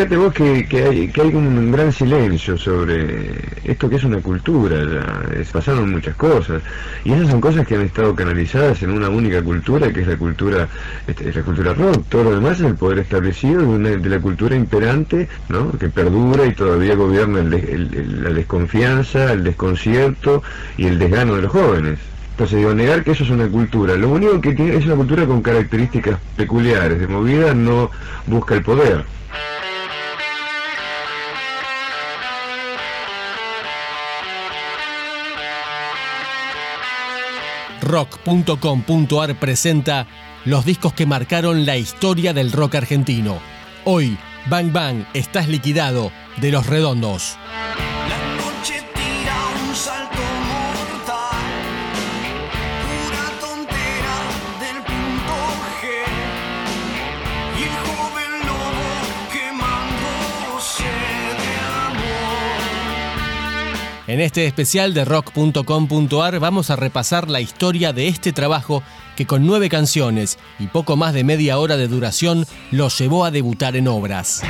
fíjate vos que, hay, que hay un gran silencio sobre esto que es una cultura, ya, pasaron muchas cosas, y esas son cosas que han estado canalizadas en una única cultura, que es la cultura, este, la cultura rock, todo lo demás es el poder establecido de, de la cultura imperante, ¿no? que perdura y todavía gobierna la desconfianza, el desconcierto y el desgano de los jóvenes. Entonces digo, negar que eso es una cultura. Lo único que tiene es una cultura con características peculiares. De movida no busca el poder. rock.com.ar presenta los discos que marcaron la historia del rock argentino. Hoy, Bang Bang, estás liquidado de los redondos. En este especial de rock.com.ar vamos a repasar la historia de este trabajo que con nueve canciones y poco más de media hora de duración lo llevó a debutar en obras.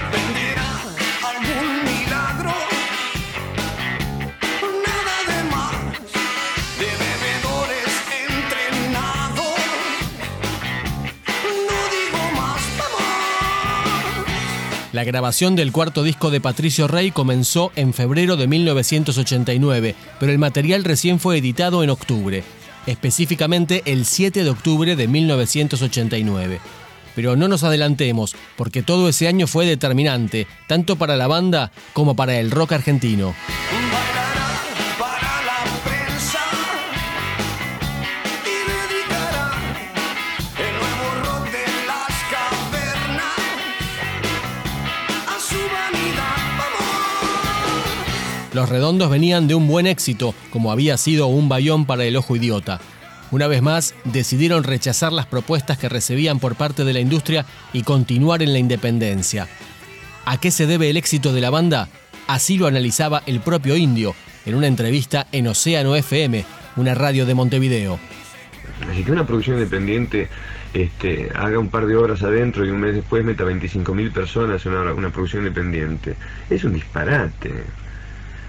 La grabación del cuarto disco de Patricio Rey comenzó en febrero de 1989, pero el material recién fue editado en octubre, específicamente el 7 de octubre de 1989. Pero no nos adelantemos, porque todo ese año fue determinante, tanto para la banda como para el rock argentino. Los redondos venían de un buen éxito, como había sido un bayón para el ojo idiota. Una vez más, decidieron rechazar las propuestas que recibían por parte de la industria y continuar en la independencia. ¿A qué se debe el éxito de la banda? Así lo analizaba el propio Indio en una entrevista en Océano FM, una radio de Montevideo. Así que una producción independiente este, haga un par de horas adentro y un mes después meta 25.000 personas en una, una producción independiente, es un disparate.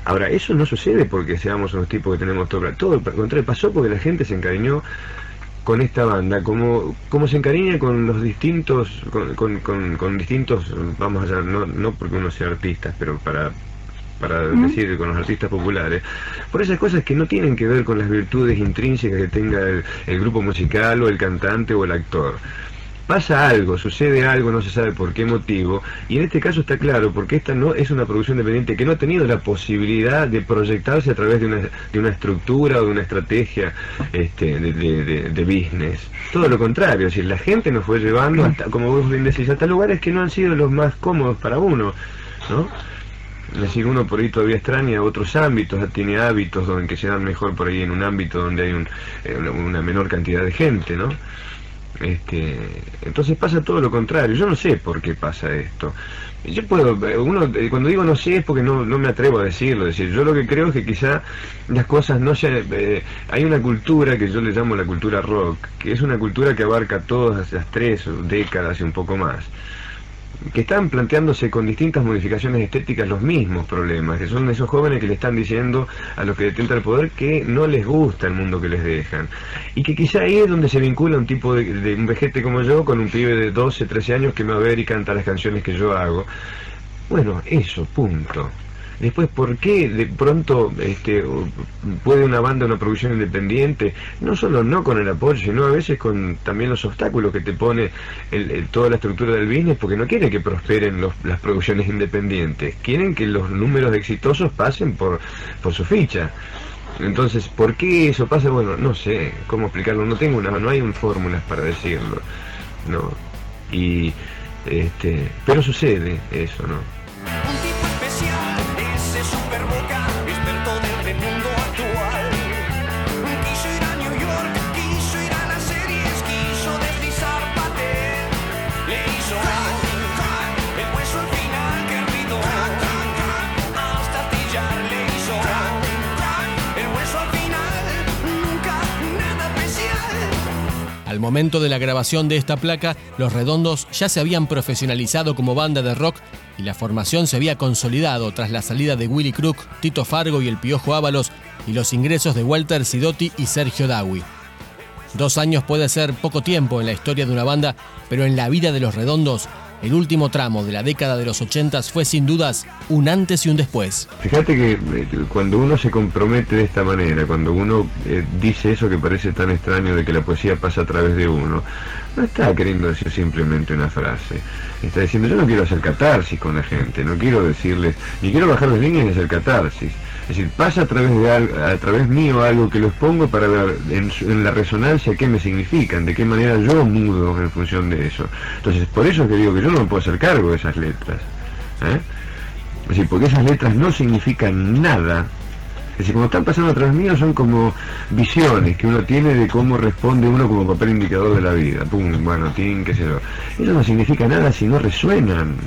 Ahora, eso no sucede porque seamos unos tipos que tenemos todo, todo el contrario, pasó porque la gente se encariñó con esta banda, como, como se encariña con los distintos, con, con, con, distintos, vamos allá, no, no porque uno sea artista, pero para, para decir con los artistas populares, por esas cosas que no tienen que ver con las virtudes intrínsecas que tenga el grupo musical o el cantante o el actor pasa algo, sucede algo, no se sabe por qué motivo, y en este caso está claro, porque esta no es una producción independiente que no ha tenido la posibilidad de proyectarse a través de una, de una estructura o de una estrategia este, de, de, business. Todo lo contrario, es decir, la gente nos fue llevando, hasta, como vos bien decís, hasta lugares que no han sido los más cómodos para uno, ¿no? Es decir, uno por ahí todavía extraña otros ámbitos, tiene hábitos donde que se dan mejor por ahí en un ámbito donde hay eh, una menor cantidad de gente, ¿no? Este, entonces pasa todo lo contrario. Yo no sé por qué pasa esto. Yo puedo, uno, eh, cuando digo no sé es porque no, me atrevo a decirlo. decir, yo lo que creo es que quizá las cosas no se... Eh, hay una cultura que yo le llamo la cultura rock, que es una cultura que abarca todas las tres décadas y un poco más que están planteándose con distintas modificaciones estéticas los mismos problemas, que son esos jóvenes que le están diciendo a los que detentan el poder que no les gusta el mundo que les dejan. Y que quizá ahí es donde se vincula un tipo de, de un vejete como yo con un pibe de 12, 13 años que me va a ver y canta las canciones que yo hago. Bueno, eso, punto. Después, ¿por qué de pronto este, puede una banda, una producción independiente, no solo no con el apoyo, sino a veces con también los obstáculos que te pone toda la estructura del business, porque no quiere que prosperen las producciones independientes, quieren que los números exitosos pasen por, por su ficha. Entonces, ¿por qué eso pasa? Bueno, no sé cómo explicarlo, no tengo una, no hay fórmulas para decirlo, no. Y este, pero sucede eso, ¿no? Al momento de la grabación de esta placa, Los Redondos ya se habían profesionalizado como banda de rock y la formación se había consolidado tras la salida de Willy Crook, Tito Fargo y el Piojo Ábalos y los ingresos de Walter Sidotti y Sergio Dawi. Dos años puede ser poco tiempo en la historia de una banda, pero en la vida de los redondos el último tramo de la década de los 80 fue sin dudas un antes y un después. Fíjate que eh, cuando uno se compromete de esta manera, cuando uno eh, dice eso que parece tan extraño de que la poesía pasa a través de uno, no está queriendo decir simplemente una frase. Está diciendo, yo no quiero hacer catarsis con la gente, no quiero decirles, ni quiero bajar las líneas y hacer catarsis. Es decir, pasa a través de algo, a través mío algo que lo expongo para ver en, la resonancia qué me significan, de qué manera yo mudo en función de eso. Entonces, por eso es que digo que yo no me puedo hacer cargo de esas letras. ¿eh? Es decir, porque esas letras no significan nada es decir, como están pasando atrás mío son como visiones que uno tiene de cómo responde uno como papel indicador de la vida. Pum, bueno, tin, qué sé yo. Eso no significa nada si no resuenan.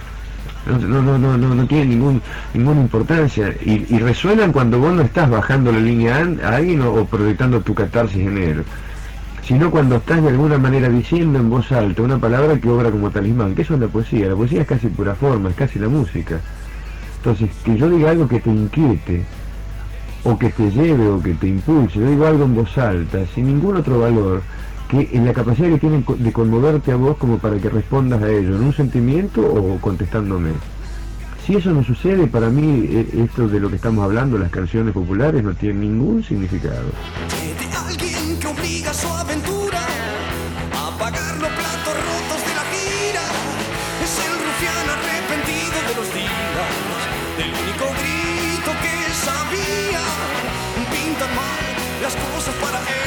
No, no, no, no, tiene ningún, ninguna importancia. Y, resuenan cuando vos no estás bajando la línea a alguien o, proyectando tu catarsis en él. Sino cuando estás de alguna manera diciendo en voz alta una palabra que obra como talismán. que eso es la poesía? La poesía es casi pura forma, es casi la música. Entonces, que yo diga algo que te inquiete, o que te lleve o que te impulse, yo digo algo en voz alta, sin ningún otro valor, que en la capacidad que tienen de conmoverte a vos como para que respondas a ello, en un sentimiento o contestándome. Si eso no sucede, para mí e, esto de lo que estamos hablando, las canciones populares, no tiene ningún significado. las cosas para él,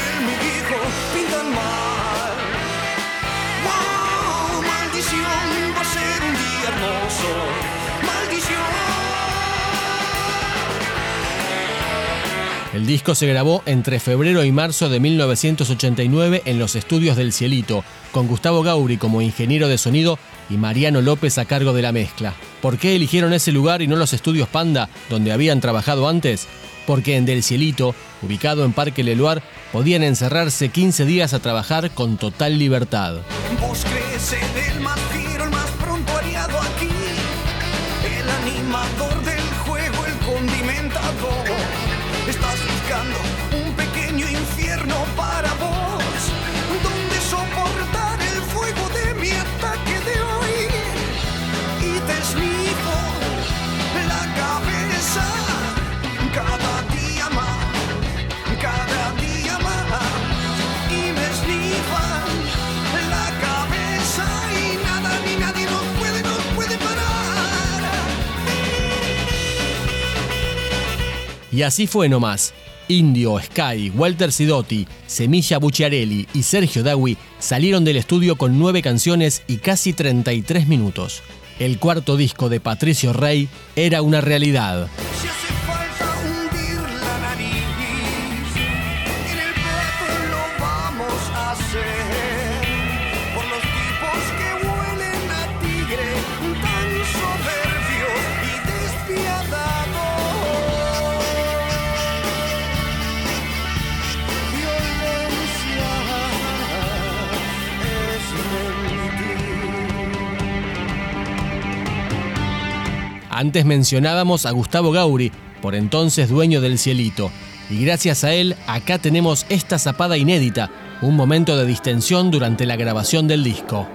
El disco se grabó entre febrero y marzo de 1989 en los estudios del Cielito, con Gustavo Gauri como ingeniero de sonido y Mariano López a cargo de la mezcla. ¿Por qué eligieron ese lugar y no los estudios Panda, donde habían trabajado antes? Porque en Del Cielito, ubicado en Parque Leluar, podían encerrarse 15 días a trabajar con total libertad. Y así fue nomás. Indio, Sky, Walter Sidotti, Semilla Bucciarelli y Sergio Dawi salieron del estudio con nueve canciones y casi 33 minutos. El cuarto disco de Patricio Rey era una realidad. Antes mencionábamos a Gustavo Gauri, por entonces dueño del Cielito, y gracias a él acá tenemos esta zapada inédita, un momento de distensión durante la grabación del disco.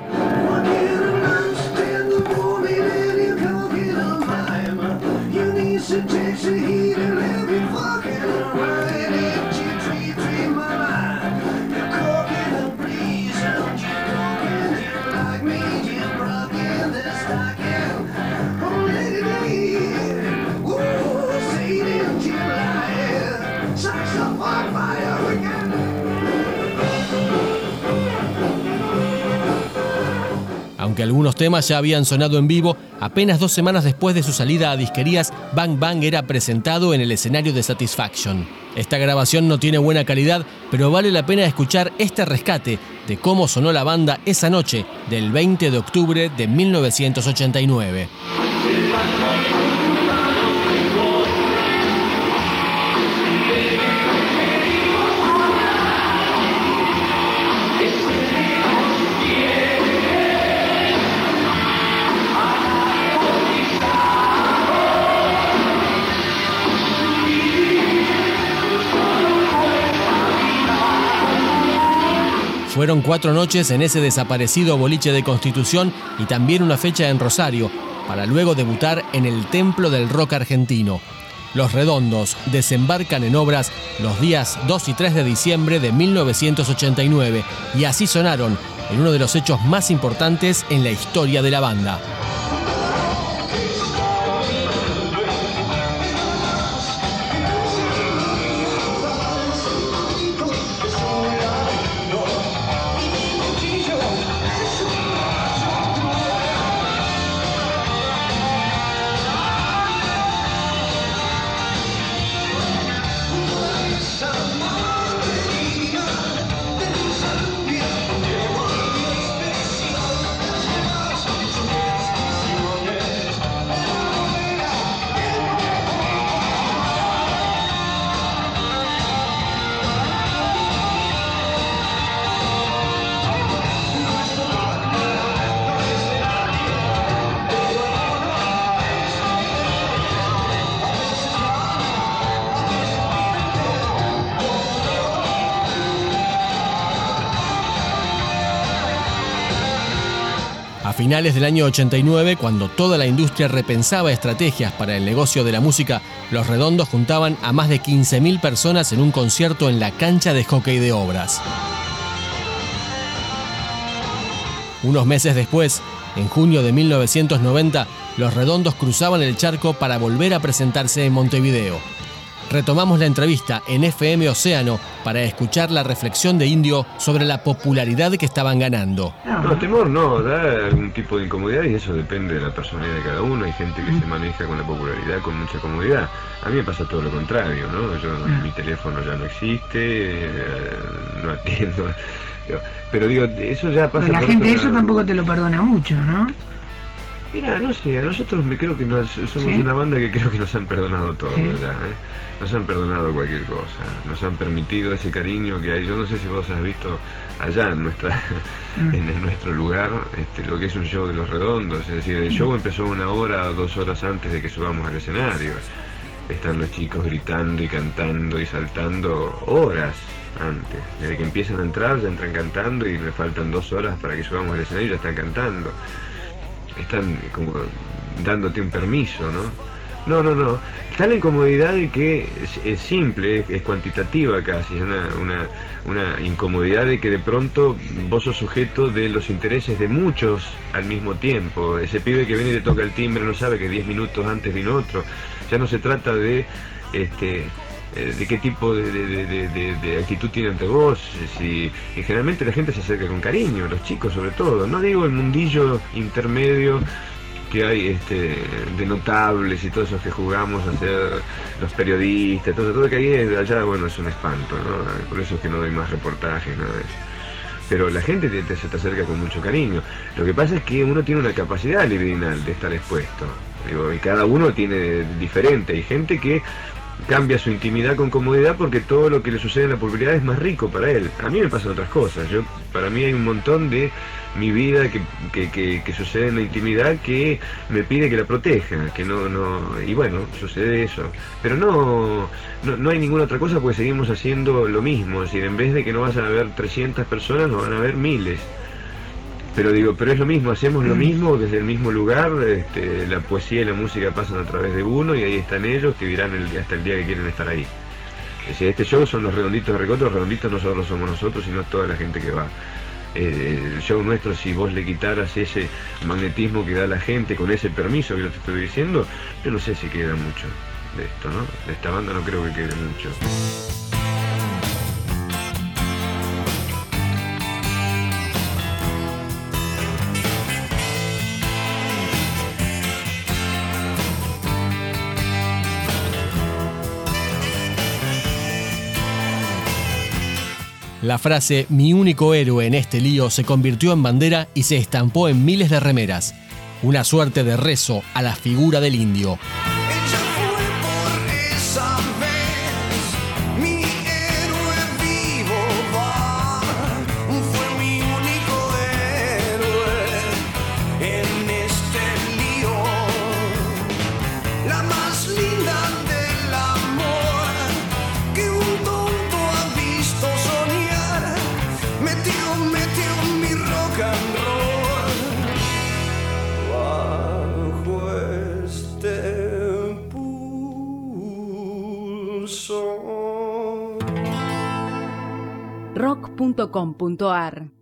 Algunos temas ya habían sonado en vivo, apenas dos semanas después de su salida a disquerías, Bang Bang era presentado en el escenario de Satisfaction. Esta grabación no tiene buena calidad, pero vale la pena escuchar este rescate de cómo sonó la banda esa noche del 20 de octubre de 1989. Fueron cuatro noches en ese desaparecido boliche de Constitución y también una fecha en Rosario, para luego debutar en el Templo del Rock Argentino. Los Redondos desembarcan en obras los días 2 y 3 de diciembre de 1989 y así sonaron en uno de los hechos más importantes en la historia de la banda. Finales del año 89, cuando toda la industria repensaba estrategias para el negocio de la música, los redondos juntaban a más de 15.000 personas en un concierto en la cancha de hockey de obras. Unos meses después, en junio de 1990, los redondos cruzaban el charco para volver a presentarse en Montevideo retomamos la entrevista en FM Océano para escuchar la reflexión de Indio sobre la popularidad que estaban ganando. No, temor no, da algún tipo de incomodidad y eso depende de la personalidad de cada uno. Hay gente que se maneja con la popularidad con mucha comodidad. A mí me pasa todo lo contrario, ¿no? Yo, mi teléfono ya no existe, eh, no atiendo. Pero digo, eso ya pasa. Pero la gente eso tampoco te lo perdona mucho, ¿no? Mira, no sé, a nosotros me creo que nos, somos una banda que creo que nos han perdonado todo, ¿verdad? ¿eh? Nos han perdonado cualquier cosa, nos han permitido ese cariño que hay. Yo no sé si vos has visto allá en nuestra mm. en nuestro lugar este, lo que es un show de los redondos, es decir, el show empezó una hora o dos horas antes de que subamos al escenario. Están los chicos gritando y cantando y saltando horas antes. Desde que empiezan a entrar ya entran cantando y le faltan dos horas para que subamos al escenario y ya están cantando están como dándote un permiso, ¿no? No, no, no. Está la incomodidad de que es, simple, es, cuantitativa casi, es una, una, incomodidad de que de pronto vos sos sujeto de los intereses de muchos al mismo tiempo. Ese pibe que viene y te toca el timbre no sabe que 10 minutos antes vino otro. Ya no se trata de este, eh, de qué tipo de, actitud tiene ante vos. Si, y generalmente la gente se acerca con cariño, los chicos sobre todo. No digo el mundillo intermedio que hay este, de notables y todos esos que jugamos a ser los periodistas, todo, todo que hay allá, bueno, es un espanto, ¿no? Por eso es que no doy más reportajes, nada de eso. Pero la gente te, se te acerca con mucho cariño. Lo que pasa es que uno tiene una capacidad libidinal de estar expuesto. Y cada uno tiene diferente. Hay gente que cambia su intimidad con comodidad porque todo lo que le sucede en la publicidad es más rico para él. A mí me pasan otras cosas. Yo, para mí hay un montón de mi vida que, que, sucede en la intimidad que me pide que la proteja, que no, no, y bueno, sucede eso. Pero no, no, no hay ninguna otra cosa porque seguimos haciendo lo mismo. Es en vez de que no vas a ver 300 personas, nos van a ver miles. Pero digo, pero es lo mismo, hacemos lo mismo desde el mismo lugar, este, la poesía y la música pasan a través de uno y ahí están ellos que dirán hasta el día que quieren estar ahí. Es este show son los redonditos de Recoto, los redonditos nosotros somos nosotros y no toda la gente que va. Eh, el show nuestro, si vos le quitaras ese magnetismo que da la gente con ese permiso que yo te estoy diciendo, yo no sé si queda mucho de esto, ¿no? De esta banda no creo que quede mucho. La frase mi único héroe en este lío se convirtió en bandera y se estampó en miles de remeras. Una suerte de rezo a la figura del indio. rock.com.ar